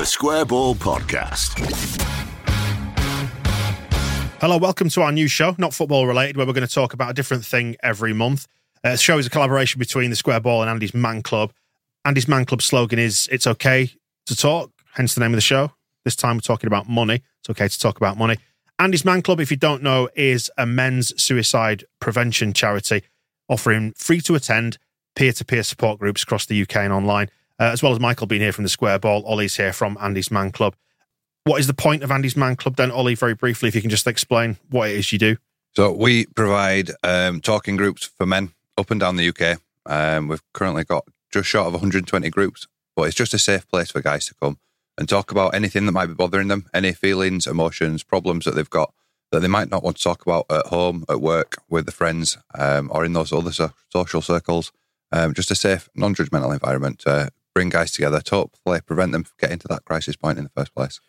The Square Ball Podcast. Hello, welcome to our new show, not football related, where we're going to talk about a different thing every month. Uh, the show is a collaboration between the Square Ball and Andy's Man Club. Andy's Man Club slogan is "It's okay to talk," hence the name of the show. This time we're talking about money. It's okay to talk about money. Andy's Man Club, if you don't know, is a men's suicide prevention charity offering free to attend peer to peer support groups across the UK and online, uh, as well as Michael being here from the Square Ball. Oli's here from Andy's Man Club. What is the point of Andy's Man Club then, Ollie? Very briefly, if you can just explain what it is you do. So we provide um, talking groups for men up and down the UK. Um, we've currently got just short of 120 groups, but it's just a safe place for guys to come and talk about anything that might be bothering them, any feelings, emotions, problems that they've got that they might not want to talk about at home, at work, with the friends, um, or in those other so- social circles. Um, just a safe, non-judgmental environment to bring guys together to hopefully prevent them from getting to that crisis point in the first place.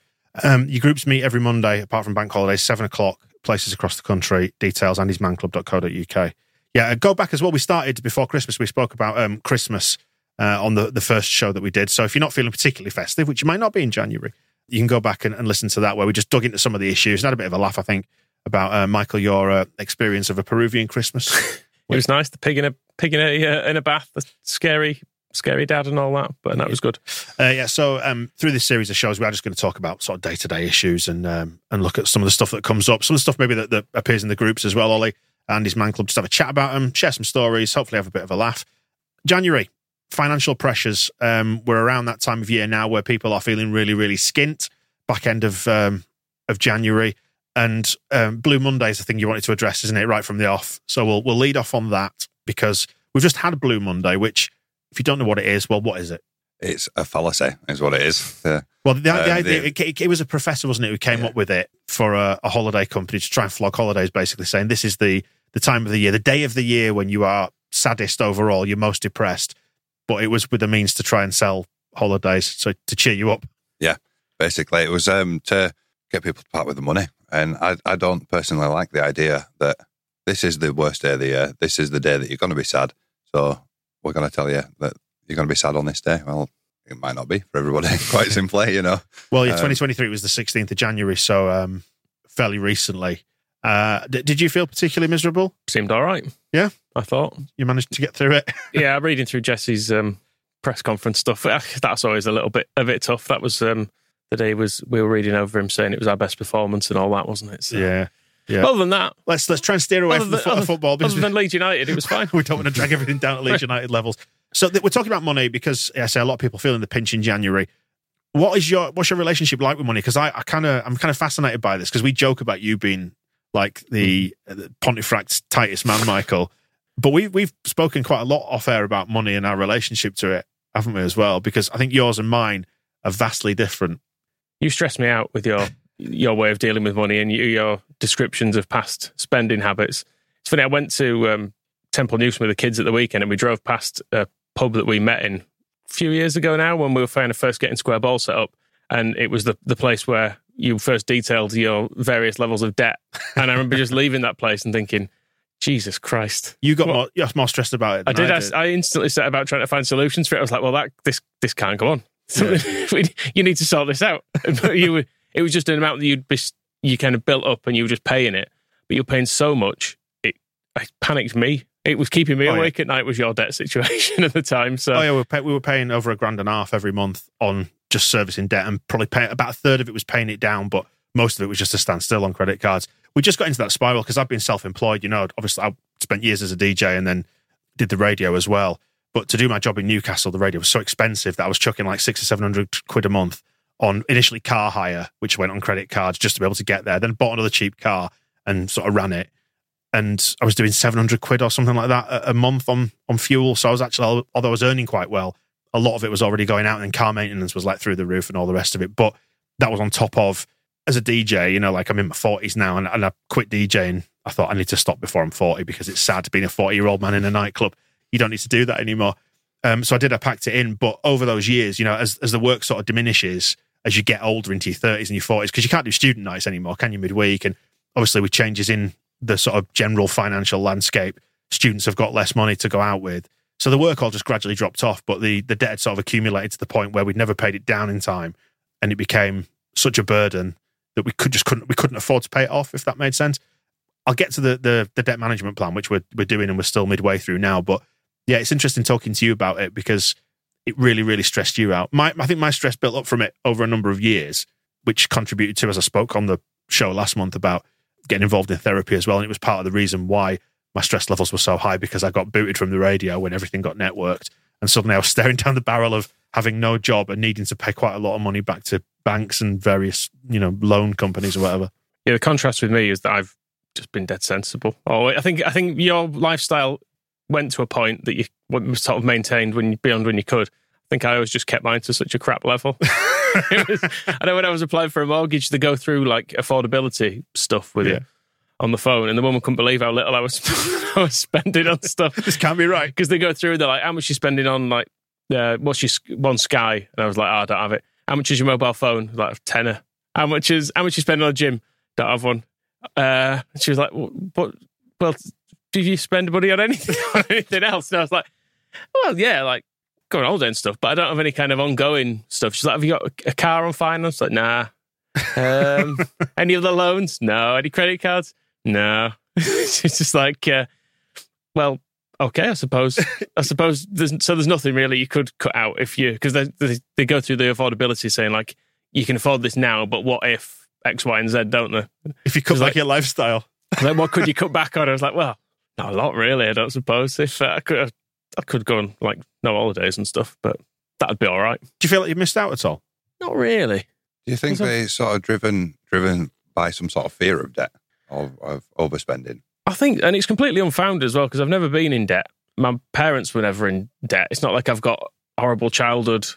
Um, your groups meet every Monday, apart from bank holidays, seven o'clock, places across the country. Details, andysmanclub.co.uk. Yeah, uh, go back as well. We started before Christmas. We spoke about um, Christmas uh, on the, the first show that we did. So if you're not feeling particularly festive, which you might not be in January, you can go back and, and listen to that where we just dug into some of the issues and had a bit of a laugh, I think, about uh, Michael, your uh, experience of a Peruvian Christmas. It was nice. The pig in a pig in a uh, in a bath, the scary scary dad and all that, but that was good. Uh, yeah, so um, through this series of shows, we are just going to talk about sort of day to day issues and um, and look at some of the stuff that comes up, some of the stuff maybe that, that appears in the groups as well. Ollie and his man club, just have a chat about them, share some stories, hopefully have a bit of a laugh. January financial pressures. Um, we're around that time of year now where people are feeling really really skint. Back end of um, of January. And um, Blue Monday is the thing you wanted to address, isn't it? Right from the off. So we'll we'll lead off on that because we've just had Blue Monday, which if you don't know what it is, well, what is it? It's a fallacy, is what it is. Well, the, the idea, the- it, it, it was a professor, wasn't it, who came Yeah. up with it for a, a holiday company to try and flog holidays, basically saying this is the the time of the year, the day of the year when you are saddest overall, you're most depressed. But it was with a means to try and sell holidays, so to cheer you up. Yeah, basically, it was um, to get people to part with the money. And I, I don't personally like the idea that this is the worst day of the year. This is the day that you're going to be sad. So we're going to tell you that you're going to be sad on this day. Well, it might not be for everybody, quite simply, you know. Well, yeah, Um, 2023 was the 16th of January, so um, fairly recently. Uh, d- did you feel particularly miserable? Seemed all right. Yeah? I thought. You managed to get through it. Yeah, reading through Jesse's um, press conference stuff. That's always a little bit a bit tough. That was um, the day was we were reading over him saying it was our best performance and all that, wasn't it? So, yeah, yeah. Other than that, let's let's try and steer away from the foot other- football because other than Leeds United, it was fine. we don't want to drag everything down at Leeds United levels. So th- we're talking about money because I say a lot of people feeling the pinch in January. What is your what's your relationship like with money? Because I, I kind of I'm kind of fascinated by this because we joke about you being like the, hmm. uh, the Pontefract's tightest man, Michael. But we we've spoken quite a lot off air about money and our relationship to it, haven't we? As well, because I think yours and mine are vastly different. You stress me out with your your way of dealing with money and you, your descriptions of past spending habits. It's funny. I went to um, Temple Newsam with the kids at the weekend, and we drove past a pub that we met in a few years ago now when we were kind of first getting Square Ball set up, and it was the the place where you first detailed your various levels of debt. And I remember just leaving that place and thinking, Jesus Christ. You got Well, more, you're more stressed about it. I did. I, I instantly set about trying to find solutions for it. I was like, "Well, that this this can't go on. We- you need to sort this out." But you, were- it was just an amount that you'd be, you kind of built up, and you were just paying it. But you're paying so much, it, it panicked me. It was keeping me Oh, yeah. awake at night. Was your debt situation at the time? So Oh yeah, we were, pay, we were paying over a grand and a half every month on just servicing debt, and probably pay, about a third of it was paying it down, but most of it was just a standstill on credit cards. We just got into that spiral because I've been self-employed. You know, obviously I spent years as a DJ and then did the radio as well. But to do my job in Newcastle, the radio was so expensive that I was chucking like six or seven hundred quid a month on initially car hire, which went on credit cards just to be able to get there. Then bought another cheap car and sort of ran it. And I was doing seven hundred quid or something like that a, a month on on fuel. So I was actually, although I was earning quite well, a lot of it was already going out, and car maintenance was like through the roof and all the rest of it. But that was on top of as a DJ, you know, like I'm in my forties now, and, and I quit DJing. I thought I need to stop before I'm forty because it's sad being a forty year old man in a nightclub. You don't need to do that anymore. Um, so I did. I packed it in, but over those years, you know, as as the work sort of diminishes as you get older into your thirties and your forties, because you can't do student nights anymore, can you? Midweek, and obviously with changes in the sort of general financial landscape, students have got less money to go out with. So the work all just gradually dropped off, but the the debt had sort of accumulated to the point where we'd never paid it down in time. and it became such a burden that we could just couldn't we couldn't afford to pay it off. If that made sense. I'll get to the the, the debt management plan, which we're we're doing, and we're still midway through now. But yeah, it's interesting talking to you about it because it really really stressed you out. My I think my stress built up from it over a number of years, which contributed to as I spoke on the show last month about getting involved in therapy as well, and it was part of the reason why my stress levels were so high because I got booted from the radio when everything got networked, and suddenly I was staring down the barrel of having no job and needing to pay quite a lot of money back to banks and various you know loan companies or whatever. Yeah, the contrast with me is that I've just been dead sensible. Oh, I think I think your lifestyle went to a point that you sort of maintained when beyond when you could. I think I always just kept mine to such a crap level. was, I know when I was applying for a mortgage, they go through like affordability stuff with yeah. you on the phone, and the woman couldn't believe how little I was I was spending on stuff. this can't be right because they go through. They're like, "How much you spending on like uh, what's your one Sky?" And I was like, oh, "I don't have it." How much is your mobile phone? Like a tenner. How much is how much you spend on a gym? Don't have one. Uh, she was like, "What? Well, did you spend money on anything on anything else?" And I was like, "Well, yeah, like going on holiday and stuff, but I don't have any kind of ongoing stuff." She's like, "Have you got a car on finance?" Like, nah. Um, any other loans? No. Any credit cards? No. She's just like, uh, well, okay, I suppose. I suppose there's, so. There's nothing really you could cut out if you because they, they they go through the affordability saying like you can afford this now, but what if X, Y, and Z, don't they? If you cut back like, your lifestyle, like what could you cut back on? I was like, well, not a lot really. I don't suppose if uh, I could, I could go on like no holidays and stuff, but that'd be all right. Do you feel like you've missed out at all? Not really. Do you think they sort of driven driven by some sort of fear of debt or of overspending? I think, and it's completely unfounded as well because I've never been in debt. My parents were never in debt. It's not like I've got horrible childhood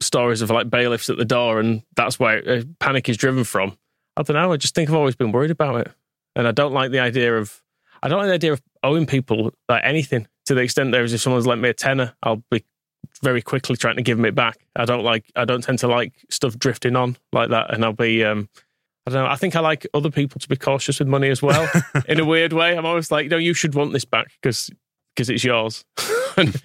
stories of like bailiffs at the door, and that's where uh, panic is driven from. I don't know. I just think I've always been worried about it, and I don't like the idea of I don't like the idea of owing people like anything to the extent there is if someone's lent me a tenner, I'll be very quickly trying to give them it back. I don't like I don't tend to like stuff drifting on like that, and I'll be um I don't know. I think I like other people to be cautious with money as well. in a weird way, I'm always like, no, you should want this back because because it's yours. and,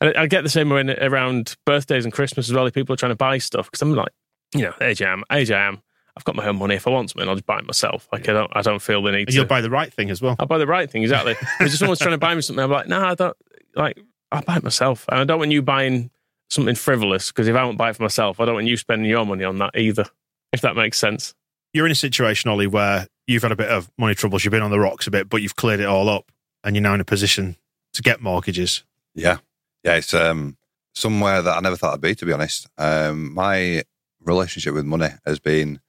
and I get the same way around birthdays and Christmas as well. If people are trying to buy stuff, because I'm like, you know, age I am, age I am. I've got my own money. If I want something, I'll just buy it myself. Like I don't, I don't feel the need. And you'll buy the right thing as well. I'll buy the right thing exactly. if someone's trying to buy me something, I'm like, no, nah, I don't. Like I'll buy it myself, and I don't want you buying something frivolous because if I won't buy it for myself, I don't want you spending your money on that either. If that makes sense. You're in a situation, Oli, where you've had a bit of money troubles. You've been on the rocks a bit, but you've cleared it all up, and you're now in a position to get mortgages. Yeah, yeah, it's um, somewhere that I never thought I'd be. To be honest, um, my relationship with money has been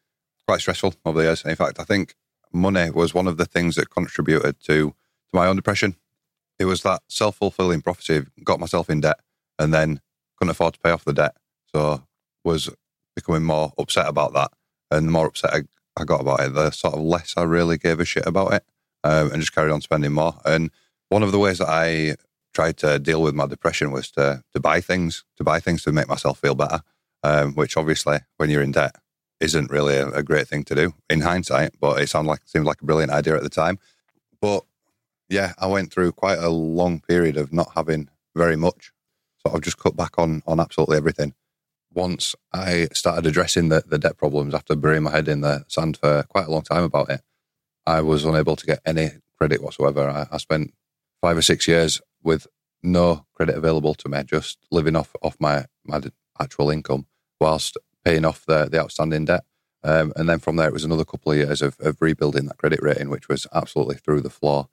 quite stressful over the years. In fact, I think money was one of the things that contributed to to my own depression. It was that self fulfilling prophecy. Of got myself in debt, and then couldn't afford to pay off the debt, so was becoming more upset about that. And the more upset I, I got about it, the sort of less I really gave a shit about it, um, and just carried on spending more. And one of the ways that I tried to deal with my depression was to to buy things, to buy things to make myself feel better. Um, which obviously, when you're in debt, isn't really a, a, great thing to do in hindsight. But it sounded like seemed like a brilliant idea at the time. But yeah, I went through quite a long period of not having very much. So I've just cut back on on absolutely everything. Once I started addressing the, the debt problems after burying my head in the sand for quite a long time about it, I was unable to get any credit whatsoever. I, I spent five or six years with no credit available to me, just living off off my my actual income whilst paying off the the outstanding debt. Um, and then from there, it was another couple of years of, of rebuilding that credit rating, which was absolutely through the floor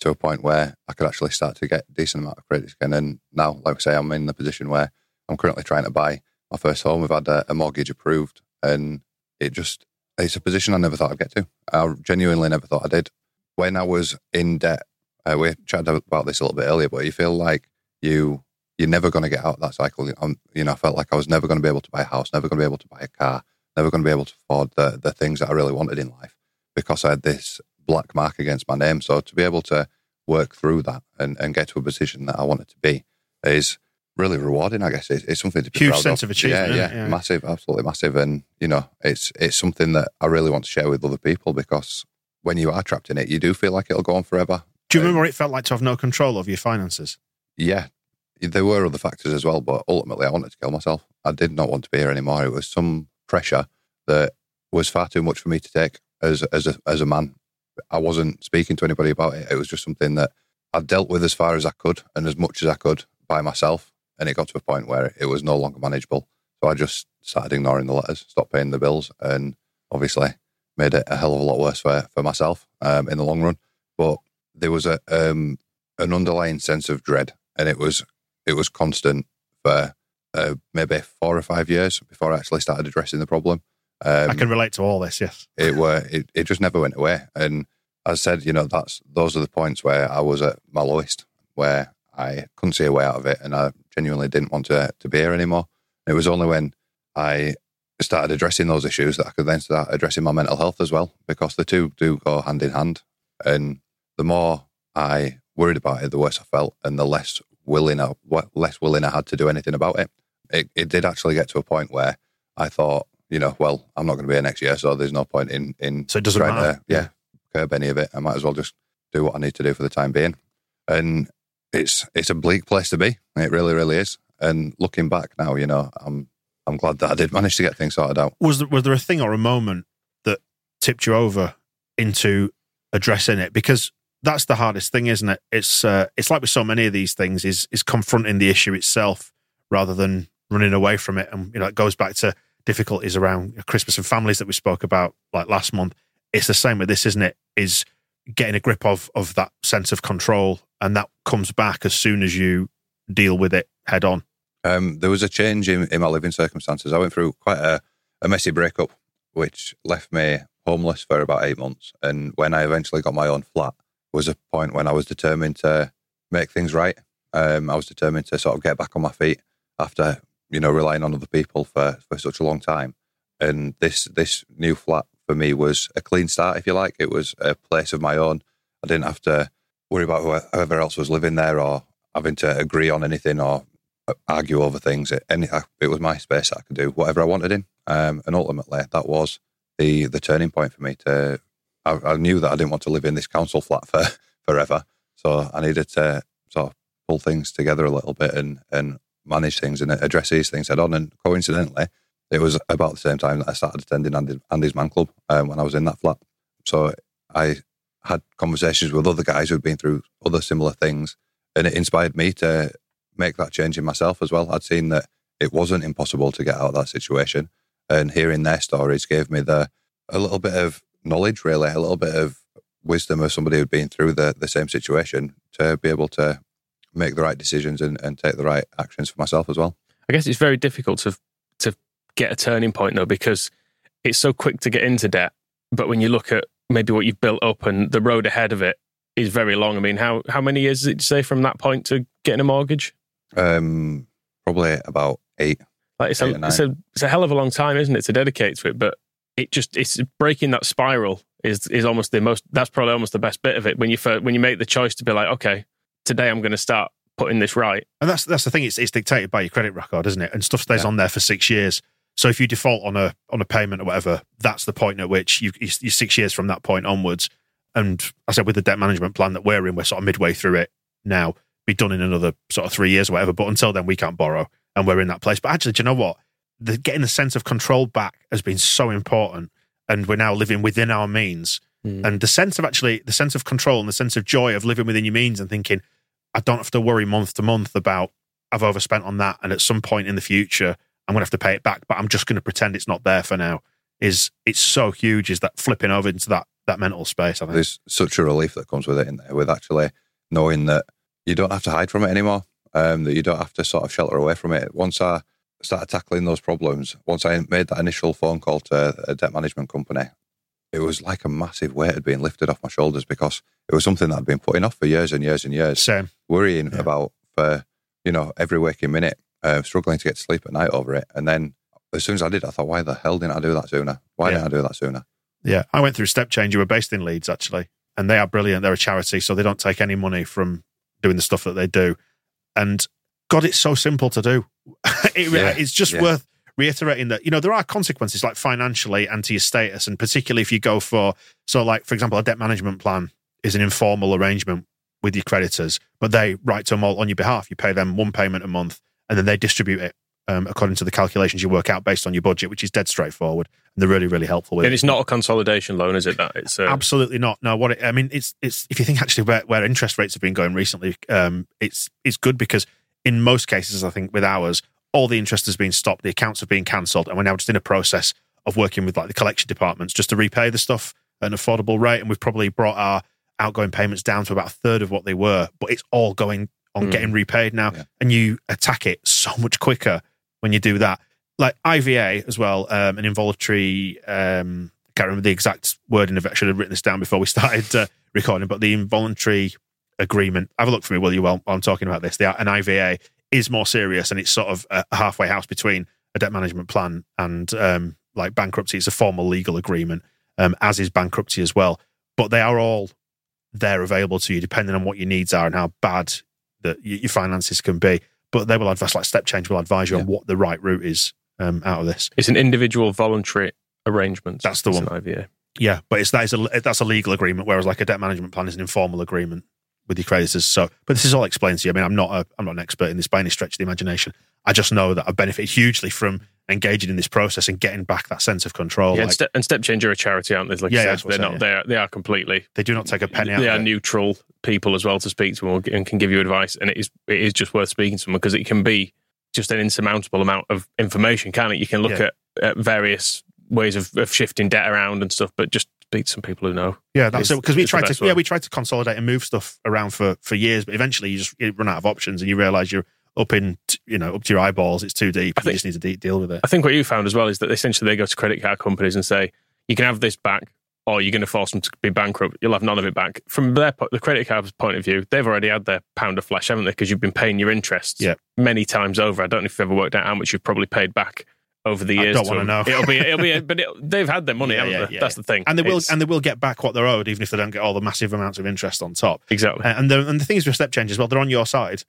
to a point where I could actually start to get a decent amount of credit again. And now, like I say, I'm in the position where I'm currently trying to buy my first home. We've had a, a mortgage approved, and it just it's a position I never thought I'd get to. I genuinely never thought I did. When I was in debt uh, we chatted about this a little bit earlier, but you feel like you you're never going to get out of that cycle. I'm, you know, I felt like I was never going to be able to buy a house, never going to be able to buy a car, never going to be able to afford the the things that I really wanted in life because I had this black mark against my name. So to be able to work through that and, and get to a position that I wanted to be is really rewarding. I guess it's, it's something to be huge sense of. of achievement. Yeah, yeah, yeah, massive, absolutely massive. And you know, it's it's something that I really want to share with other people because when you are trapped in it, you do feel like it'll go on forever. Do you remember what it felt like to have no control over your finances? Yeah, there were other factors as well, but ultimately I wanted to kill myself. I did not want to be here anymore. It was some pressure that was far too much for me to take as as a as a man. I wasn't speaking to anybody about it. It was just something that I dealt with as far as I could and as much as I could by myself. And it got to a point where it was no longer manageable. So I just started ignoring the letters, stopped paying the bills, and obviously made it a hell of a lot worse for, for myself um, in the long run. But there was a um, an underlying sense of dread, and it was it was constant for uh, maybe four or five years before I actually started addressing the problem. Um, I can relate to all this. Yes, it were it, it just never went away. And as I said, you know, that's those are the points where I was at my lowest, where I couldn't see a way out of it, and I genuinely didn't want to to be here anymore. It was only when I started addressing those issues that I could then start addressing my mental health as well, because the two do go hand in hand. And the more I worried about it, the worse I felt, and the less willing uh, or less willing I had to do anything about it. It, it did actually get to a point where I thought, you know, well, I'm not going to be here next year, so there's no point in in so it doesn't matter. to yeah curb any of it. I might as well just do what I need to do for the time being. And it's it's a bleak place to be. It really, really is. And looking back now, you know, I'm I'm glad that I did manage to get things sorted out. Was there, was there a thing or a moment that tipped you over into addressing it? Because that's the hardest thing, isn't it? It's uh, it's like with so many of these things is is confronting the issue itself rather than running away from it. And you know, it goes back to difficulties around Christmas and families that we spoke about like last month. It's the same with this, isn't it? Is getting a grip of of that sense of control, and that comes back as soon as you deal with it head on. Um, there was a change in, in my living circumstances. I went through quite a, a messy breakup, which left me homeless for about eight months. And when I eventually got my own flat, was a point when I was determined to make things right. Um, I was determined to sort of get back on my feet after you know relying on other people for, for such a long time. And this this new flat for me was a clean start, if you like. It was a place of my own. I didn't have to worry about whoever else was living there or having to agree on anything or argue over things. It, any, it was my space I could do whatever I wanted in. Um, and ultimately, that was the the turning point for me to I, I, knew that I didn't want to live in this council flat for forever. So I needed to sort of pull things together a little bit and, and manage things and address these things head on. And coincidentally, it was about the same time that I started attending Andy, Andy's Man Club um, when I was in that flat. So I had conversations with other guys who'd been through other similar things, and it inspired me to make that change in myself as well. I'd seen that it wasn't impossible to get out of that situation, and hearing their stories gave me the a little bit of knowledge, really, a little bit of wisdom of somebody who'd been through the, the same situation to be able to make the right decisions and, and take the right actions for myself as well. I guess it's very difficult to to get a turning point though because it's so quick to get into debt. But when you look at maybe what you've built up and the road ahead of it is very long. I mean, how how many years did it say from that point to getting a mortgage? Um, probably about eight. Like it's, eight a, it's a it's a hell of a long time, isn't it, to dedicate to it? But it just it's breaking that spiral is is almost the most. That's probably almost the best bit of it when you first, when you make the choice to be like, okay, today I'm going to start putting this right. And that's that's the thing. It's it's dictated by your credit record, isn't it? And stuff stays yeah. on there for six years. So if you default on a on a payment or whatever, that's the point at which you you're six years from that point onwards. And I said with the debt management plan that we're in, we're sort of midway through it now. Be done in another sort of three years or whatever. But until then, we can't borrow, and we're in that place. But actually, do you know what? The, getting the sense of control back has been so important and we're now living within our means. Mm. And the sense of actually the sense of control and the sense of joy of living within your means and thinking, I don't have to worry month to month about I've overspent on that, and at some point in the future I'm going to have to pay it back, but I'm just going to pretend it's not there for now. Is it's so huge? Is that flipping over into that that mental space? I think there's such a relief that comes with it in there, with actually knowing that you don't have to hide from it anymore, um, that you don't have to sort of shelter away from it. Once I started tackling those problems, once I made that initial phone call to a debt management company, it was like a massive weight had been lifted off my shoulders because it was something that I'd been putting off for years and years and years. Same. Worrying yeah. about for, you know, every waking minute, uh, struggling to get to sleep at night over it. And then as soon as I did, I thought, why the hell didn't I do that sooner? Why yeah. didn't I do that sooner? Yeah. I went through Step Change. You were based in Leeds, actually. And they are brilliant. They're a charity, so they don't take any money from doing the stuff that they do. And God, it's so simple to do. it, yeah, it's just yeah. worth reiterating that you know there are consequences like financially and to your status, and particularly if you go for so like for example a debt management plan is an informal arrangement with your creditors, but they write to them all on your behalf. You pay them one payment a month, and then they distribute it um, according to the calculations you work out based on your budget, which is dead straightforward. And they're really, really helpful with And it. it's not a consolidation loan, is it? That it's a, Absolutely not. No, what it, I mean, it's it's if you think actually where, where interest rates have been going recently, um, it's it's good because in most cases, I think with ours, all the interest has been stopped, the accounts have been cancelled, and we're now just in a process of working with like the collection departments just to repay the stuff at an affordable rate, and we've probably brought our outgoing payments down to about a third of what they were, but it's all going on Mm. getting repaid now, Yeah. and you attack it so much quicker when you do that. Like IVA as well, um, an involuntary. Um, can't remember the exact wording of it. I should have written this down before we started uh, recording. But the involuntary agreement. Have a look for me, will you? While, while I'm talking about this, the, an IVA is more serious, and it's sort of a halfway house between a debt management plan and um, like bankruptcy. It's a formal legal agreement, um, as is bankruptcy as well. But they are all there available to you, depending on what your needs are and how bad that y- your finances can be. But they will advise, like Step Change will advise you on what the right route is um, out of this. it's an individual voluntary arrangement. That's the one. An IVA. Yeah, but it's that is a that's a legal agreement, whereas like a debt management plan is an informal agreement with your creditors. So, but this is all explained to you. I mean, I'm not a I'm not an expert in this by any stretch of the imagination. I just know that I benefit hugely from engaging in this process and getting back that sense of control. yeah, Like, and, Step, and Step Change are a charity, aren't they? Like Yeah, yeah, said, they're not. saying, They are, they are completely. they do not take a penny out. They are neutral people as well to speak to and, can give you advice. And it is it is just worth speaking to them because it can be just an insurmountable amount of information, can it? You can look Yeah. at, at various ways of, of shifting debt around and stuff, but just speak to some people who know. Yeah, that's is- it. Because we tried to, yeah, we tried to consolidate and move stuff around for for years, but eventually you just you run out of options and you realise you're up in, you know, up to your eyeballs. It's too deep. I you think- just need to de- deal with it. I think what you found as well is that essentially they go to credit card companies and say, you can have this back or you're going to force them to be bankrupt. You'll have none of it back. From their po- the credit card's point of view, they've already had their pound of flesh, haven't they? Because you've been paying your interest Yeah. many times over. I don't know if you've ever worked out how much you've probably paid back over the years. I years. don't to wanna know. It'll be, it'll be, but it, they've had their money, Yeah, haven't yeah, they? yeah, That's the thing. And they will It's- and they will get back what they're owed, even if they don't get all the massive amounts of interest on top. exactly. Uh, and the and the thing is with step change as well, they're on your side.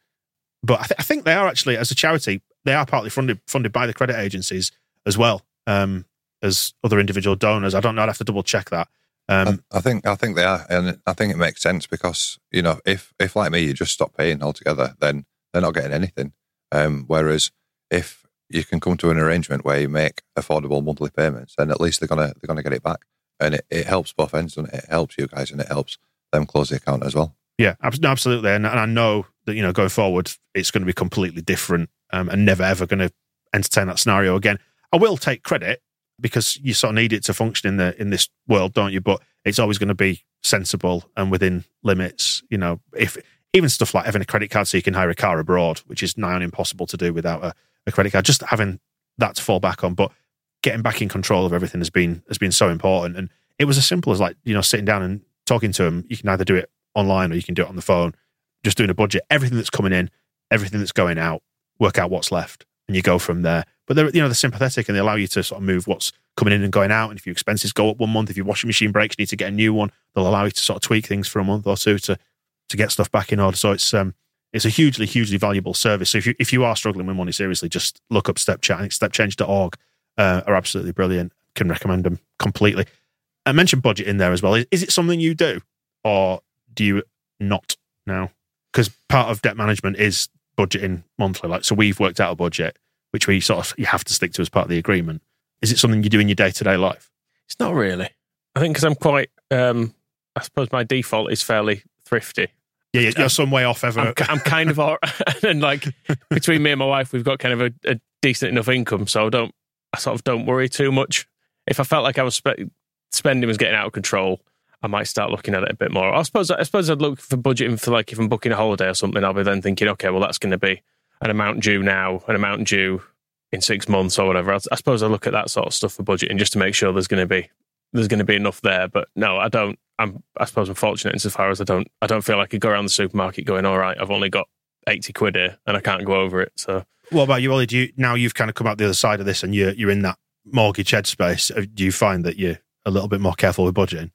But I, th- I think they are actually, as a charity, they are partly funded funded by the credit agencies as well um, as other individual donors. I don't know. I'd have to double check that. Um, I, I think I think they are, and I think it makes sense because you know if if like me you just stop paying altogether, then they're not getting anything. Um, whereas if you can come to an arrangement where you make affordable monthly payments, then at least they're gonna they're gonna get it back, and it, it helps both ends, and it? it helps you guys, and it helps them close the account as well. Yeah, absolutely. And, and I know that, you know, going forward, it's going to be completely different um, and never ever going to entertain that scenario again. I will take credit because you sort of need it to function in the in this world, don't you? But it's always going to be sensible and within limits. You know, if even stuff like having a credit card so you can hire a car abroad, which is nigh on impossible to do without a, a credit card, just having that to fall back on. But getting back in control of everything has been has been so important. And it was as simple as like, you know, sitting down and talking to them. You can either do it online or you can do it on the phone. Just doing a budget, everything that's coming in, everything that's going out, work out what's left, and you go from there. But they're you know they're sympathetic and they allow you to sort of move what's coming in and going out. And if your expenses go up one month, if your washing machine breaks, you need to get a new one. They'll allow you to sort of tweak things for a month or two to to get stuff back in order. So it's um it's a hugely hugely valuable service. So if you if you are struggling with money seriously, just look up StepChange. I think StepChange.org uh, are absolutely brilliant. Can recommend them completely. I mentioned budget in there as well. Is, is it something you do, or do you not now? Because part of debt management is budgeting monthly. Like so, we've worked out a budget which we sort of you have to stick to as part of the agreement. Is it something you do in your day to day life? It's not really. I think because I'm quite, um, I suppose my default is fairly thrifty. Yeah, you're, you're some way off ever. I'm, I'm kind of, all, and like between me and my wife, we've got kind of a, a decent enough income, so I don't, I sort of don't worry too much. If I felt like I was spe- spending was getting out of control, I might start looking at it a bit more. I suppose, I suppose I'd look for budgeting for like if I'm booking a holiday or something, I'll be then thinking, okay, well that's going to be an amount due now, an amount due in six months or whatever. I, I suppose I look at that sort of stuff for budgeting just to make sure there's going to be there's going to be enough there. But no, I don't. I'm I suppose I'm fortunate insofar as I don't I don't feel like I could go around the supermarket going, all right, I've only got eighty quid here and I can't go over it. So what about you, Oli? Do you now you've kind of come out the other side of this and you're you're in that mortgage headspace? uh, Do you find that you're a little bit more careful with budgeting?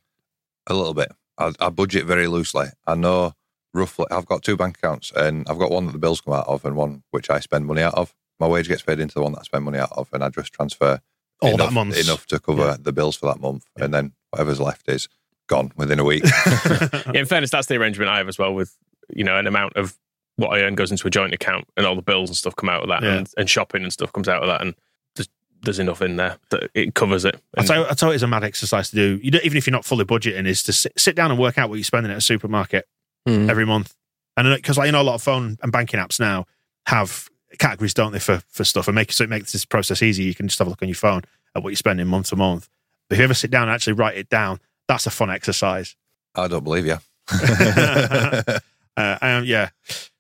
A little bit. I, I budget very loosely. I know roughly. I've got two bank accounts, and I've got one that the bills come out of, and one which I spend money out of. My wage gets paid into the one that I spend money out of, and I just transfer All enough, that month. enough to cover Yeah. the bills for that month, and then whatever's left is gone within a week. yeah, in fairness, that's the arrangement I have as well with you know an amount of what I earn goes into a joint account, and all the bills and stuff come out of that, Yeah. and, and shopping and stuff comes out of that, and there's there's enough in there that it covers it. I tell, I tell you, it's a mad exercise to do. You don't, even if you're not fully budgeting, is to sit, sit down and work out what you're spending at a supermarket Mm. every month. And because like, you know, a lot of phone and banking apps now have categories, don't they, for for stuff, and make so it makes this process easy. You can just have a look on your phone at what you're spending month to month. But if you ever sit down and actually write it down, that's a fun exercise. I don't believe you. uh, um, yeah,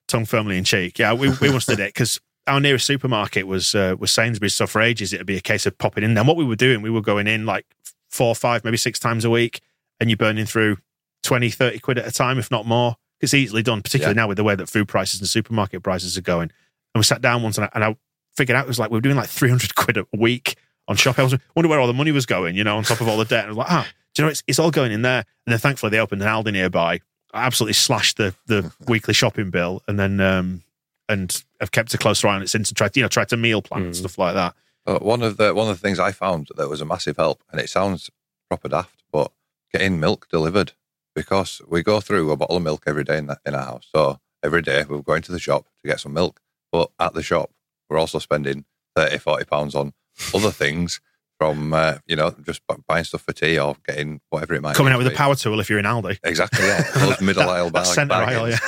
tongue firmly in cheek. Yeah, we, we once did it because our nearest supermarket was uh, was Sainsbury's. So for ages, it'd be a case of popping in. And what we were doing, we were going in like four, five, maybe six times a week, and you're burning through 20, 30 quid at a time, if not more. It's easily done, particularly now with the way that food prices and supermarket prices are going. And we sat down once and I, and I figured out it was like we were doing like 300 quid a week on shop. I was wonder where all the money was going, you know, on top of all the debt. And I was like, ah, do you know, it's, it's all going in there. And then thankfully they opened an Aldi nearby. I absolutely slashed the the weekly shopping bill and then um and have kept a closer eye on it since and tried to, you know, tried to meal plan and Mm. stuff like that. Uh, one of the one of the things I found that was a massive help, and it sounds proper daft, but getting milk delivered because we go through a bottle of milk every day in, the, in our house. So every day we're going to the shop to get some milk, but at the shop we're also spending 30, 40 pounds on other things from uh, you know just buying stuff for tea or getting whatever it might Coming out with to a power tool if you're in Aldi. Exactly, yeah. Those middle That- aisle that bag, centre aisle, yeah.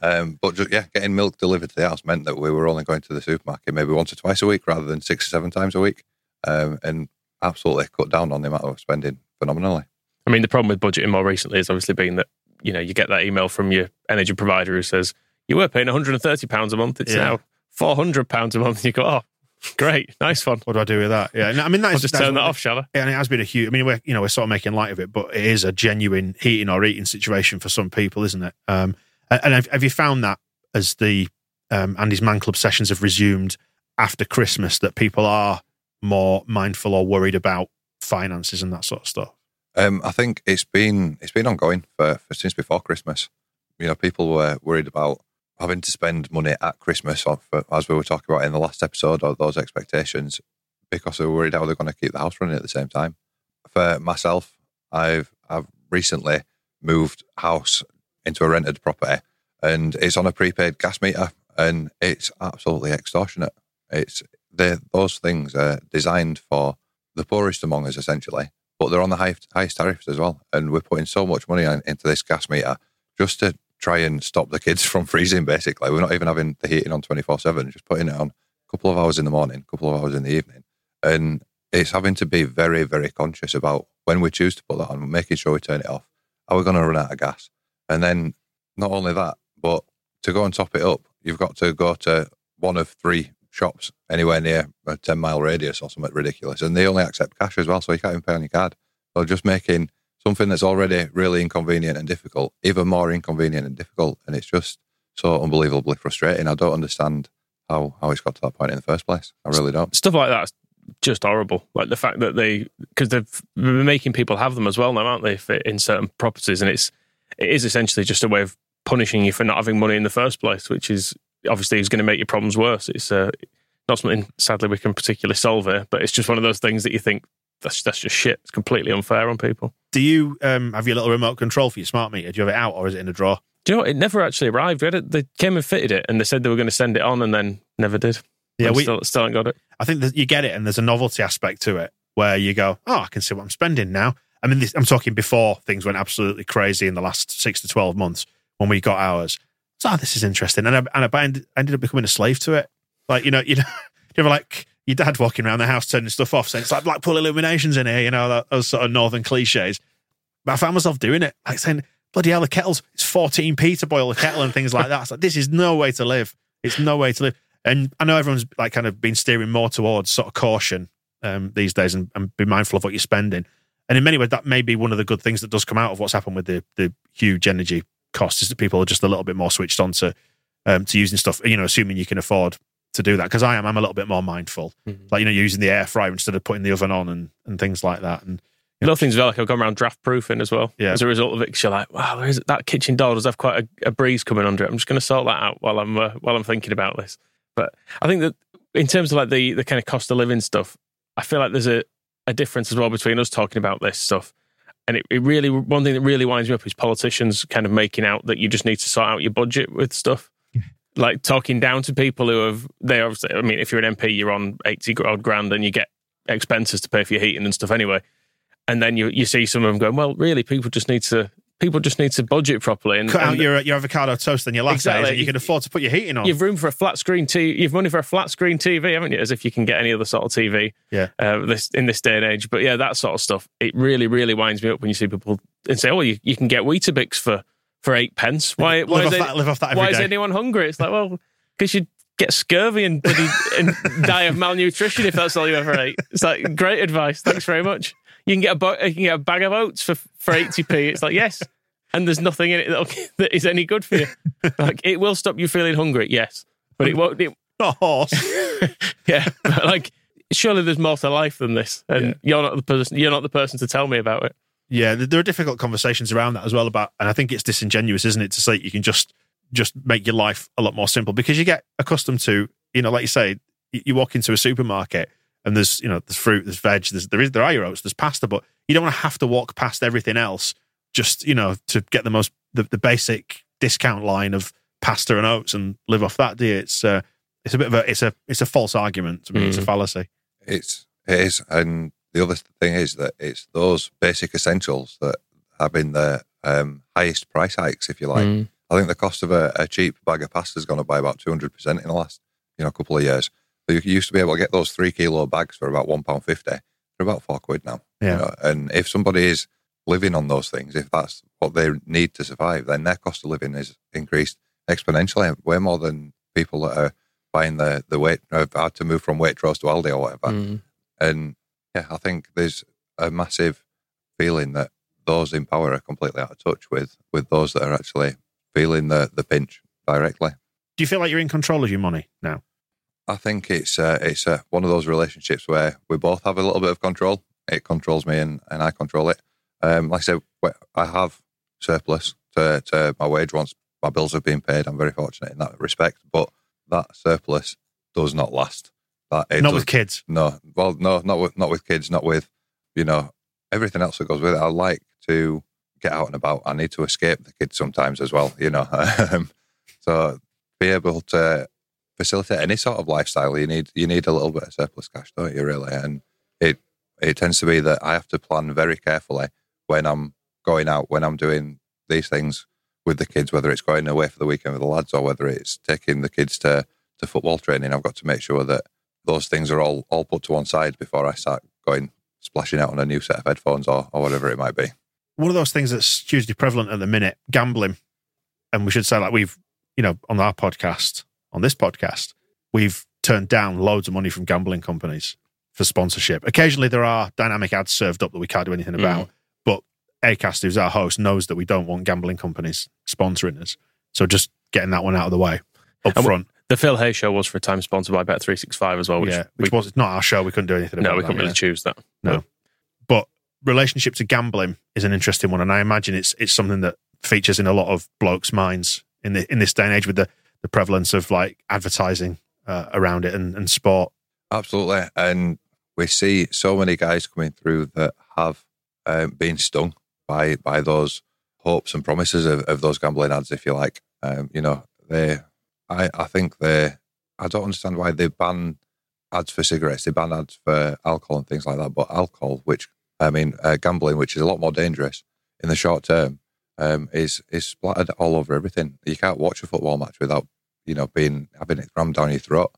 Um, but just, yeah, getting milk delivered to the house meant that we were only going to the supermarket maybe once or twice a week rather than six or seven times a week, um, and absolutely cut down on the amount of spending phenomenally. I mean, the problem with budgeting more recently has obviously been that you know you get that email from your energy provider who says you were paying 130 pounds a month. It's Yeah. now 400 pounds a month. You go, oh, great, nice one. What do I do with that? Yeah, and I mean that I'll just that's turn that off, shall I? Yeah, and it has been a huge. I mean, we're you know we're sort of making light of it, but it is a genuine heating or eating situation for some people, isn't it? Um, and and have, have you found that as the um, Andy's Man Club sessions have resumed after Christmas, that people are more mindful or worried about finances and that sort of stuff? Um, I think it's been it's been ongoing for, for since before Christmas. You know, people were worried about having to spend money at Christmas, as we were talking about in the last episode, or those expectations, because they were worried how they're going to keep the house running at the same time. For myself, I've I've recently moved house into a rented property, and it's on a prepaid gas meter, and it's absolutely extortionate. It's those things are designed for the poorest among us, essentially but they're on the high, highest tariffs as well. And we're putting so much money on, into this gas meter just to try and stop the kids from freezing, basically. We're not even having the heating on 24 7, just putting it on a couple of hours in the morning, a couple of hours in the evening. And it's having to be very, very conscious about when we choose to put that on, making sure we turn it off. Are we going to run out of gas? And then not only that, but to go and top it up, you've got to go to one of three shops anywhere near a 10 mile radius or something ridiculous. And they only accept cash as well, so you can't even pay on your card. So just making something that's already really inconvenient and difficult even more inconvenient and difficult. And it's just so unbelievably frustrating. I don't understand how, how it's got to that point in the first place. I really don't. Stuff like that's just horrible. Like the fact that they, because they've been making people have them as well now, aren't they? In certain properties, and it's it is essentially just a way of punishing you for not having money in the first place, which is obviously is going to make your problems worse. It's uh, not something sadly we can particularly solve here, but it's just one of those things that you think that's that's just shit. It's completely unfair on people. Do you um, have your little remote control for your smart meter? Do you have it out or is it in a drawer? Do you know what? It never actually arrived. We had it, they came and fitted it, and they said they were going to send it on, and then never did. Yeah, we, still, still haven't got it. I think that you get it, and there's a novelty aspect to it where you go, "Oh, I can see what I'm spending now." I mean, this, I'm talking before things went absolutely crazy in the last six to twelve months when we got ours. So, oh, this is interesting, and I, and I ended- ended up becoming a slave to it. Like you know, you know, you ever like your dad walking around the house turning stuff off, saying it's like Blackpool Illuminations in here, you know, those sort of northern cliches. But I found myself doing it, like saying, "Bloody hell, the kettle's it's 14p to boil a kettle and things like that." It's like this is no way to live. It's no way to live. And I know everyone's like kind of been steering more towards sort of caution um, these days and, and be mindful of what you're spending. And in many ways, that may be one of the good things that does come out of what's happened with the the huge energy costs is that people are just a little bit more switched on to um, to using stuff. You know, assuming you can afford to do that. Because I am, I'm a little bit more mindful. Mhm. Like you know, using the air fryer instead of putting the oven on and and things like that. And Little things as well, like I've gone around draft proofing as well. Yeah. As a result of it, 'cause you're like, wow, there is, that kitchen door does have quite a, a breeze coming under it. I'm just going to sort that out while I'm uh, while I'm thinking about this. But I think that in terms of like the the kind of cost of living stuff, I feel like there's a, a difference as well between us talking about this stuff. And it, it really one thing that really winds me up is politicians kind of making out that you just need to sort out your budget with stuff. Like talking down to people who have they obviously. I mean, if you're an MP, you're on eighty odd grand, and you get expenses to pay for your heating and stuff anyway. And then you you see some of them going, well, really, people just need to people just need to budget properly and Cut out and your your avocado toast and your lattes, Exactly. and you can afford to put your heating on. You've room for a flat screen TV. You've money for a flat screen TV, haven't you? As if you can get any other sort of TV. Yeah. Uh, this in this day and age. But yeah, that sort of stuff. It really, really winds me up when you see people and say, "Oh, you, you can get Weetabix for for eight pence." Why? why live, is off it, that, live off that why is anyone hungry? It's like, well, because you get scurvy and, bloody, and die of malnutrition if that's all you ever ate. It's like great advice. Thanks very much. You can get a bo- you can get a bag of oats for for eighty p. It's like yes, and there's nothing in it that, that is any good for you. Like it will stop you feeling hungry, yes, but it won't. It, Not a horse. yeah, but like surely there's more to life than this, and Yeah. you're not the person. You're not the person to tell me about it. Yeah, there are difficult conversations around that as well. About, and I think it's disingenuous, isn't it, to say you can just just make your life a lot more simple because you get accustomed to, you know, like you say, you walk into a supermarket and there's, you know, there's fruit, there's veg, there's there is there are your oats, there's pasta, but you don't want to have to walk past everything else just, you know, to get the most the, the basic discount line of pasta and oats and live off that. Do you? It's uh, it's a bit of a it's a it's a false argument to me. It's a Mm. fallacy. It's it is, and the other thing is that it's those basic essentials that have been the um, highest price hikes, if you like. Mm. I think the cost of a, a cheap bag of pasta has gone up by about two hundred percent in the last you know couple of years. So you used to be able to get those three kilo bags for about one pound fifty. They're about four quid now. you Yeah. know. and if somebody is living on those things, if that's what they need to survive, then their cost of living is increased exponentially, way more than people that are buying the the weight have had to move from Waitrose to Aldi or whatever. Mm. And yeah, I think there's a massive feeling that those in power are completely out of touch with with those that are actually feeling the the pinch directly. Do you feel like you're in control of your money now? I think it's uh, it's uh, one of those relationships where we both have a little bit of control. It controls me, and, and I control it. Um, like I said, I have surplus to, to my wage once my bills have been paid. I'm very fortunate in that respect, but that surplus does not last. That Not with kids. no, well, no, not with not with kids, not with you know everything else that goes with it. I like to get out and about. I need to escape the kids sometimes as well, you know. Um, so be able to facilitate any sort of lifestyle, you need you need a little bit of surplus cash, don't you? Really, and it it tends to be that I have to plan very carefully when I'm going out, when I'm doing these things with the kids, whether it's going away for the weekend with the lads or whether it's taking the kids to to football training. I've got to make sure that those things are all all put to one side before I start going splashing out on a new set of headphones or, or whatever it might be. one of those things that's hugely prevalent at the minute gambling. And we should say like we've you know on our podcast on this podcast we've turned down loads of money from gambling companies for sponsorship. Occasionally there are dynamic ads served up that we can't do anything mm. about but acast who's our host knows that we don't want gambling companies sponsoring us. So just getting that one out of the way up And we- front The Phil Hay show was for a time sponsored by Bet three six five as well. Which yeah which we, was not our show we couldn't do anything about it. no, we couldn't really yeah. choose that. No. But relationship to gambling is an interesting one, and I imagine it's it's something that features in a lot of blokes' minds in the in this day and age with the the prevalence of like advertising uh, around it and, and sport. Absolutely. And we see so many guys coming through that have um, been stung by by those hopes and promises of, of those gambling ads, if you like. Um, you know, they, I, I think they, I don't understand why they ban ads for cigarettes, they ban ads for alcohol and things like that. But alcohol, which, I mean, uh, gambling, which is a lot more dangerous in the short term, um, is is splattered all over everything. You can't watch a football match without, you know, being having it rammed down your throat.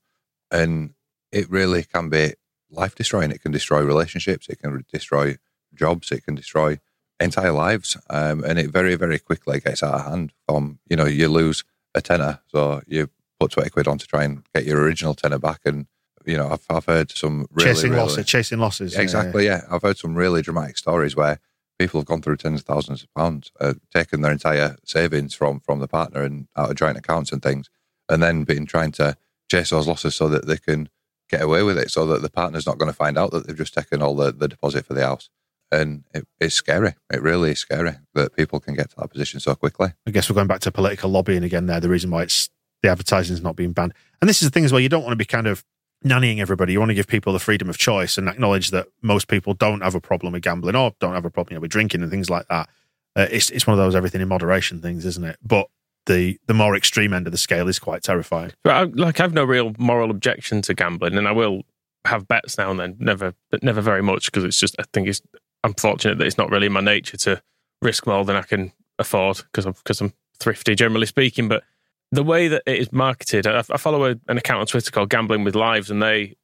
And it really can be life destroying. It can destroy relationships. It can destroy jobs. It can destroy entire lives. Um, and it very, very quickly gets out of hand. From you know, you lose a tenner, so you put twenty quid on to try and get your original tenner back. And you know, I've, I've heard some really, chasing really, losses, chasing losses. yeah. Exactly, yeah. I've heard some really dramatic stories where people have gone through tens of thousands of pounds, uh, taken their entire savings from from the partner and out of joint accounts and things, and then been trying to chase those losses so that they can get away with it, so that the partner's not going to find out that they've just taken all the, the deposit for the house. And it, it's scary. It really is scary that people can get to that position so quickly. I guess we're going back to political lobbying again. There, the reason why it's the advertising is not being banned, and this is the thing as well. You don't want to be kind of nannying everybody. You want to give people the freedom of choice and acknowledge that most people don't have a problem with gambling or don't have a problem you know, with drinking and things like that. Uh, it's it's one of those everything in moderation things, isn't it? But the the more extreme end of the scale is quite terrifying. But I, like I've no real moral objection to gambling, and I will have bets now and then. Never, but never very much because it's just I think it's. I'm fortunate that it's not really my nature to risk more than I can afford because I'm because I'm thrifty generally speaking. But the way that it is marketed, I, I follow a, an account on Twitter called Gambling with Lives, and they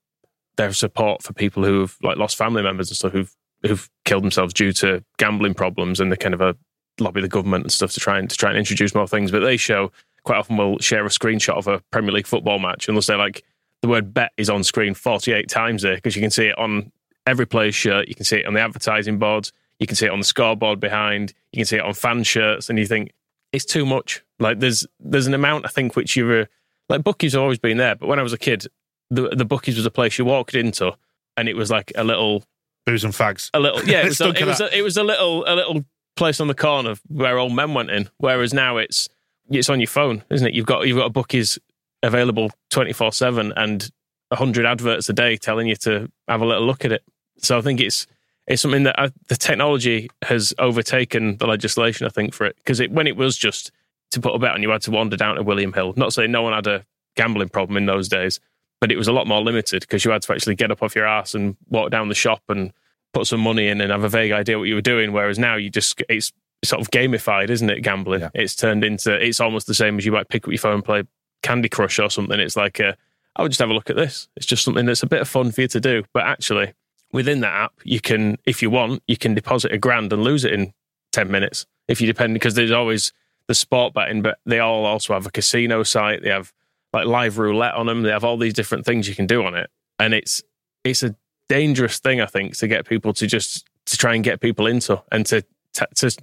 their support for people who've like lost family members and stuff who've who've killed themselves due to gambling problems, and they kind of a lobby the government and stuff to try and to try and introduce more things. But they show quite often will share a screenshot of a Premier League football match, and they'll say like the word bet is on screen 48 times there because you can see it on every player's shirt, you can see it on the advertising boards, you can see it on the scoreboard behind, you can see it on fan shirts, and you think it's too much. Like there's there's an amount I think which you were like bookies have always been there, but when I was a kid, the the bookies was a place you walked into, and it was like a little Booze and fags. a little yeah, it was a, it was a, it was a little a little place on the corner where old men went in. Whereas now it's it's on your phone, isn't it? You've got you've got a bookies available twenty four seven and hundred adverts a day telling you to have a little look at it. So I think it's it's something that I, the technology has overtaken the legislation. I think for it because it, when it was just to put a bet on, you had to wander down to William Hill. Not saying no one had a gambling problem in those days, but it was a lot more limited because you had to actually get up off your ass and walk down the shop and put some money in and have a vague idea what you were doing. Whereas now you just it's sort of gamified, isn't it? Gambling. Yeah. It's turned into it's almost the same as you might pick up your phone and play Candy Crush or something. It's like a, I would just have a look at this. It's just something that's a bit of fun for you to do. But actually, within that app, you can, if you want, you can deposit a grand and lose it in ten minutes if you depend because there's always the sport betting, but they all also have a casino site. They have like live roulette on them. They have all these different things you can do on it, and it's it's a dangerous thing I think to get people to just to try and get people into and to to, to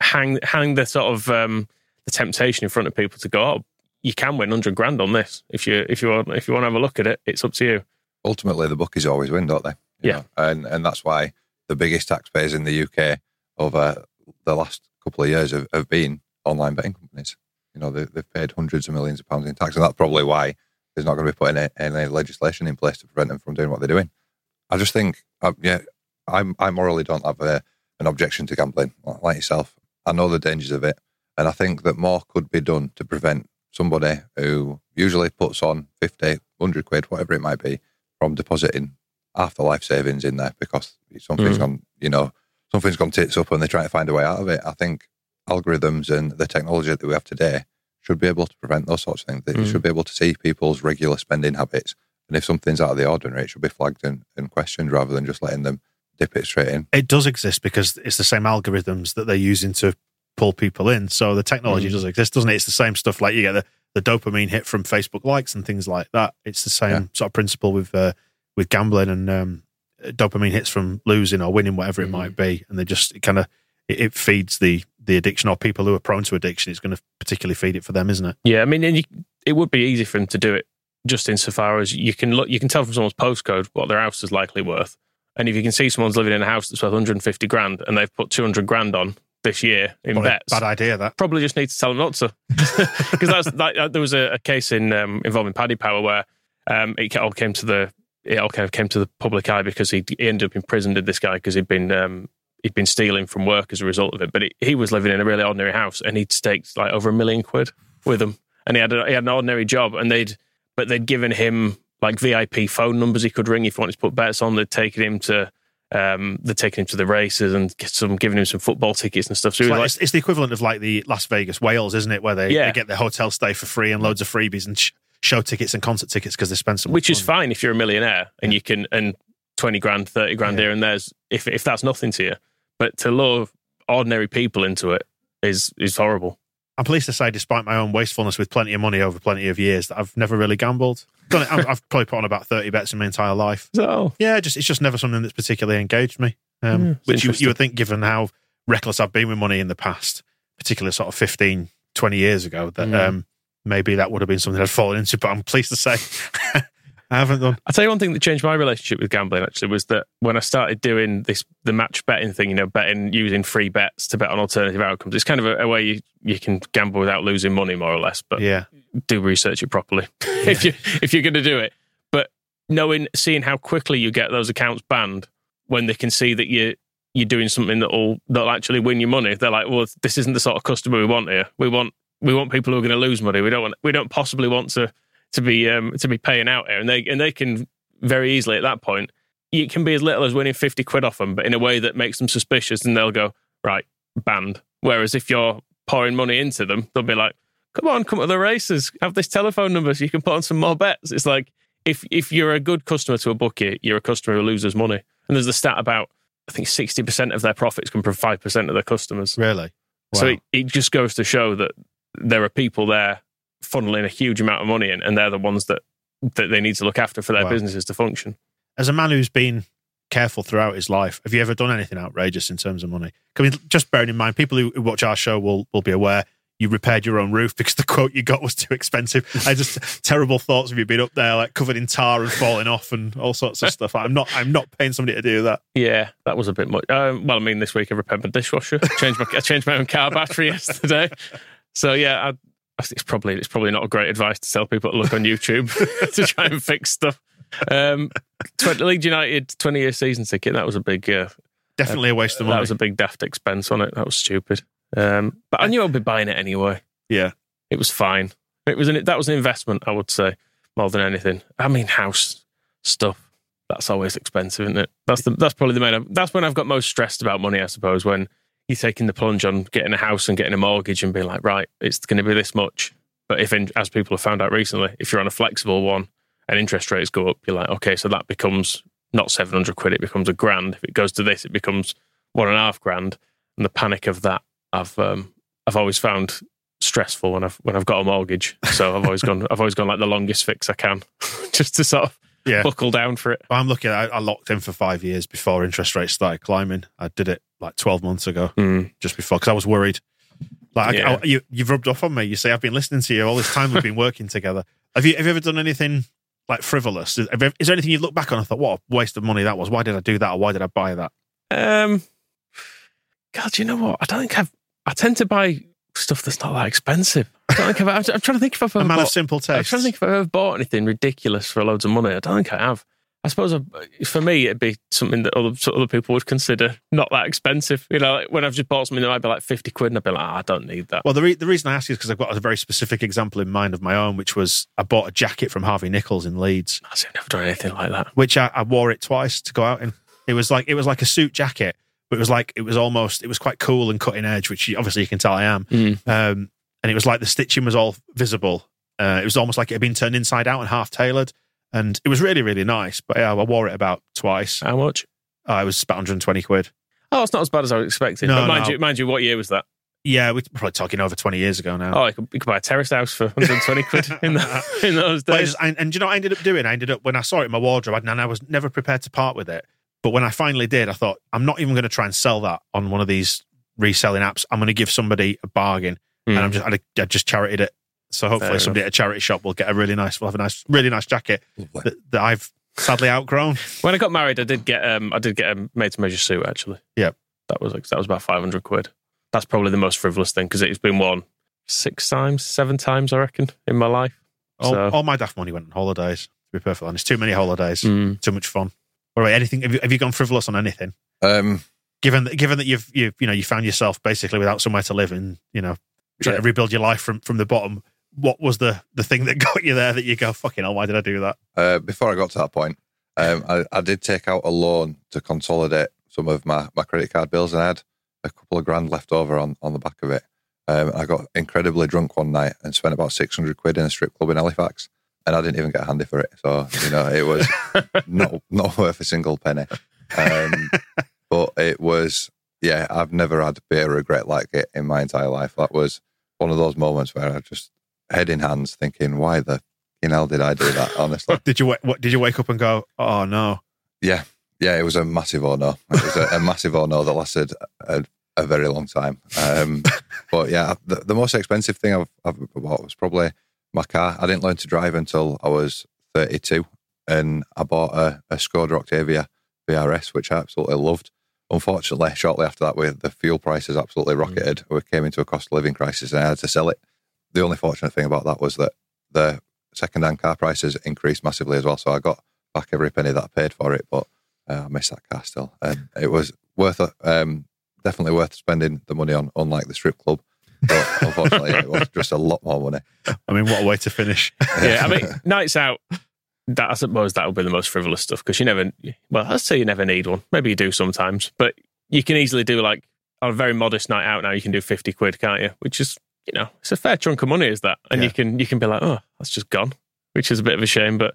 hang hang the sort of um, the temptation in front of people to go, oh, you can win hundred grand on this if you if you want if you want to have a look at it. It's up to you. ultimately the bookies always win, don't they? Yeah. know, and and that's why the biggest taxpayers in the UK over the last couple of years have, have been online betting companies. You know, they, they've paid hundreds of millions of pounds in tax, and that's probably why there's not going to be putting any, any legislation in place to prevent them from doing what they're doing. I just think, uh, yeah, I'm, I morally don't have a, an objection to gambling like like yourself. I know the dangers of it, and I think that more could be done to prevent somebody who usually puts on 50, 100 quid, whatever it might be, from depositing half the life savings in there because something's Mm. gone, you know, something's gone tits up and they're trying to find a way out of it. I think algorithms and the technology that we have today should be able to prevent those sorts of things. They Mm. should be able to see people's regular spending habits. And if something's out of the ordinary, it should be flagged and, and questioned rather than just letting them dip it straight in. It does exist because it's the same algorithms that they're using to pull people in. So the technology Mm. does exist, doesn't it? It's the same stuff like you get the, the dopamine hit from Facebook likes and things like that. It's the same Yeah. sort of principle with uh, with gambling and um, dopamine hits from losing or winning, whatever it Mm. might be, and they just it kind of it, it feeds the the addiction or people who are prone to addiction. It's going to particularly feed it for them, isn't it? Yeah, I mean, and you, it would be easy for them to do it just insofar as you can look, you can tell from someone's postcode what their house is likely worth, and if you can see someone's living in a house that's worth 150 grand and they've put 200 grand on this year in bets, Bad idea that. probably just need to tell them not to. Because that's like, uh, there was a, a case in um, involving Paddy Power where um, it all came to the it all kind of came to the public eye because he, he ended up in prison. Did this guy because he'd been um, he'd been stealing from work as a result of it. But he, he was living in a really ordinary house and he'd staked like over a million quid with him, and he had a, he had an ordinary job, and they'd but they'd given him like VIP phone numbers he could ring if he wanted to put bets on. They'd taken him to. Um, they're taking him to the races and get some, giving him some football tickets and stuff. So It's, like, like, it's, it's the equivalent of like the Las Vegas whales, isn't it? Where they, Yeah. they get their hotel stay for free and loads of freebies and sh- show tickets and concert tickets because they spend so much which is fine if you're a millionaire and you can and 20 grand 30 grand Yeah. here and there's if if that's nothing to you but to lure ordinary people into it is is horrible I'm pleased to say, despite my own wastefulness with plenty of money over plenty of years, that I've never really gambled. Done it, I've, probably put on about 30 bets in my entire life. so Yeah, just it's just never something that's particularly engaged me. Um, Yeah, which you, you would think, given how reckless I've been with money in the past, particularly sort of 15, 20 years ago, that Mm. um, maybe that would have been something I'd fallen into. But I'm pleased to say I haven't done. I'll tell you one thing that changed my relationship with gambling actually was that when I started doing this the match betting thing, you know, betting using free bets to bet on alternative outcomes. It's kind of a, a way you, you can gamble without losing money more or less, but Yeah, do research it properly if you if you're going to do it. But knowing, seeing how quickly you get those accounts banned when they can see that you you're doing something that'll that'll actually win you money, they're like, well, this isn't the sort of customer we want here. We want we want people who are going to lose money. We don't want we don't possibly want to to be um, to be paying out here, and they and they can very easily at that point. It can be as little as winning fifty quid off them, but in a way that makes them suspicious, and they'll go right banned. Whereas if you're pouring money into them, they'll be like, "Come on, come to the races. Have this telephone number so you can put on some more bets." It's like if if you're a good customer to a bookie, you're a customer who loses money. And there's the stat about I think sixty percent of their profits come from five percent of their customers. Really? So Wow. it, it just goes to show that there are people there funneling a huge amount of money in, and they're the ones that that they need to look after for their Wow. businesses to function. As a man who's been careful throughout his life, have you ever done anything outrageous in terms of money? I mean, just bearing in mind, people who, who watch our show will will be aware you repaired your own roof because the quote you got was too expensive. I just terrible thoughts of you being up there like covered in tar and falling off and all sorts of stuff. I'm not I'm not paying somebody to do that. Yeah, that was a bit much. Um, well, I mean, this week I repaired my dishwasher. changed my I changed my own car battery yesterday. So yeah, I, I think it's probably it's probably not a great advice to tell people to look on YouTube to try and fix stuff. Um, 20, Leeds United twenty year season ticket. That was a big. Uh, Definitely a waste of money. that was a big daft expense on it. That was stupid. Um, but I knew I'd be buying it anyway. yeah. It was fine. It was an that was an investment, I would say, more than anything. I mean, house stuff. That's always expensive, isn't it? That's the that's probably the main. That's when I've got most stressed about money, I suppose. When you're taking the plunge on getting a house and getting a mortgage and being like, right, it's going to be this much. But if, as people have found out recently, if you're on a flexible one and interest rates go up, you're like, okay, so that becomes not 700 quid, it becomes a grand. If it goes to this, it becomes one and a half grand. And the panic of that, I've um, I've always found stressful when I've when I've got a mortgage. So I've always gone I've always gone like the longest fix I can, just to sort of Yeah. buckle down for it. I'm looking at I locked in for five years before interest rates started climbing. I did it like 12 months ago, Mm. just before, because I was worried. Like, Yeah. I- you, you've rubbed off on me. You say, I've been listening to you all this time we've been working together. Have you, have you ever done anything like frivolous? Is, have is there anything you look back on and thought, what a waste of money that was? Why did I do that? Or why did I buy that? Um, God, you know what? I don't think I've. I tend to buy stuff that's not that expensive. I don't think I've, I'm, trying to think if I've A ever man bought, of simple I'm trying to think if I've ever bought anything ridiculous for loads of money. I don't think I have. I suppose I, for me it'd be something that other other people would consider not that expensive. You know, like when I've just bought something that might be like fifty quid, and I'd be like, "Ah, I don't need that. Well, the, re- the reason I ask you is because I've got a very specific example in mind of my own, which was I bought a jacket from Harvey Nichols in Leeds. I've never done anything like that. which I, I wore it twice to go out in. It was like it was like a suit jacket, but it was like it was almost it was quite cool and cutting edge, which obviously you can tell I am. Mm. Um, and it was like the stitching was all visible. Uh, it was almost like it had been turned inside out and half tailored, and it was really really nice. But yeah, I wore it about twice. How much? Uh, it was about 120 quid. Oh, it's not as bad as I was expecting. No, but mind no. you, mind you, what year was that? Yeah, we're probably talking over 20 years ago now. Oh, you could, you could buy a terrace house for 120 quid in, the, in those I days. just- and, and do you know what I ended up doing? I ended up when I saw it in my wardrobe, and I was never prepared to part with it. But when I finally did, I thought I'm not even going to try and sell that on one of these reselling apps. I'm going to give somebody a bargain, Mm. and I'm just I, I just charitied it. So hopefully Fair somebody at a charity shop will get a really nice, will have a nice, really nice jacket that, that I've sadly outgrown. When I got married, I did get um, I did get a made to measure suit actually. Yep. that was like, that was about 500 quid. That's probably the most frivolous thing because it's been worn six times, seven times, I reckon, in my life. All, So- all my daft money went on holidays. To be perfectly honest, too many holidays, Mm. too much fun. All right, anything? Have you, have you gone frivolous on anything? Um, given that given that you've you you know you found yourself basically without somewhere to live and you know trying to rebuild your life from from the bottom what was the the thing that got you there that you go fucking hell why did i do that uh, before I got to that point, um, I, I did take out a loan to consolidate some of my, my credit card bills, and I had a couple of grand left over on, on the back of it. Um, I got incredibly drunk one night and spent about 600 quid in a strip club in Halifax, and I didn't even get a handy for it. So, you know, it was not, not worth a single penny. Um, but it was, yeah, I've never had a bit of regret like it in my entire life. That was one of those moments where I just head in hands thinking, why the you hell did I do that? Honestly. did you what did you wake up and go oh no Yeah, yeah, it was a massive oh no. It was a, a massive oh no that lasted a, a very long time. Um, but yeah, the, the most expensive thing I've, I've bought was probably my car. I didn't learn to drive until I was 32, and I bought a, a Skoda Octavia VRS, which I absolutely loved. Unfortunately, shortly after that, with the fuel prices absolutely rocketed, we came into a cost of living crisis, and I had to sell it. The only fortunate thing about that was that the second-hand car prices increased massively as well. So I got back every penny that I paid for it, but uh, I miss that car still. And it was worth it, um, definitely worth spending the money on, unlike the strip club. But unfortunately, it was just a lot more money. I mean, what a way to finish. yeah, I mean, nights out. That I suppose that would be the most frivolous stuff because you never. Well, I'd say you never need one. Maybe you do sometimes, but you can easily do like on a very modest night out now. You can do fifty quid, can't you? Which is you know it's a fair chunk of money, is that? And Yeah. you can you can be like, oh, that's just gone, which is a bit of a shame. But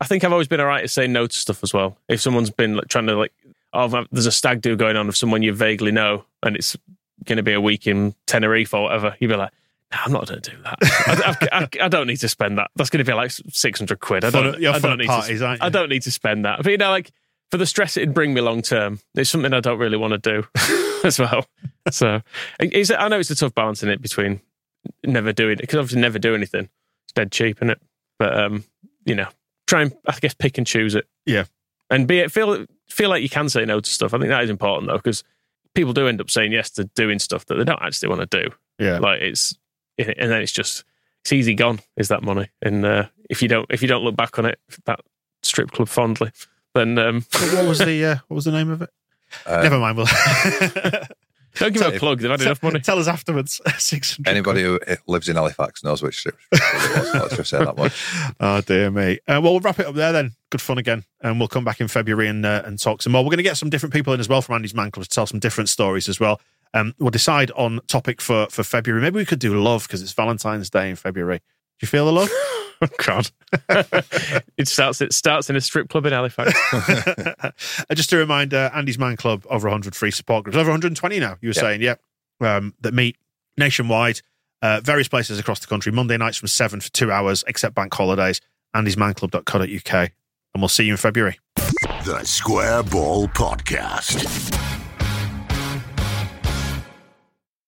I think I've always been alright to say no to stuff as well. If someone's been like, trying to like, oh, there's a stag do going on of someone you vaguely know, and it's going to be a week in Tenerife or whatever, you'd be like. No, I'm not going to do that. I, I, I, I don't need to spend that. That's going to be like six hundred quid. I don't. I don't need parties, to. I don't need to spend that. But you know, like for the stress it'd bring me long term, it's something I don't really want to do as well. So I know it's a tough balance in it between never doing it because obviously never do anything. It's dead cheap, isn't it? But um, you know, try and I guess pick and choose it. Yeah. and be it feel feel like you can say no to stuff. I think that is important though because people do end up saying yes to doing stuff that they don't actually want to do. Yeah. Like it's and then it's just it's easy gone is that money and uh, if you don't if you don't look back on it that strip club fondly then um, what was the uh, what was the name of it? Uh, Never mind. We'll don't give it Tell- a plug they've had enough money Tell us afterwards. Six hundred. Anybody who lives in Halifax knows which strip it. Let's just say that much. Oh dear me. Uh, well, we'll wrap it up there then. Good fun again, and we'll come back in February and uh, and talk some more. We're going to get some different people in as well from Andy's Man Club to tell some different stories as well. Um, we'll decide on topic for for February. Maybe we could do love because it's Valentine's Day in February. Do you feel the love? oh god it starts it starts in a strip club in Halifax Uh, just to remind, uh, Andy's Man Club over 100 free support groups, over 120 now. You were Yeah. saying, yeah, um, that meet nationwide, uh, various places across the country. Monday nights from seven for two hours, except bank holidays. AndysManClub.co.uk, and we'll see you in February. The Square Ball Podcast.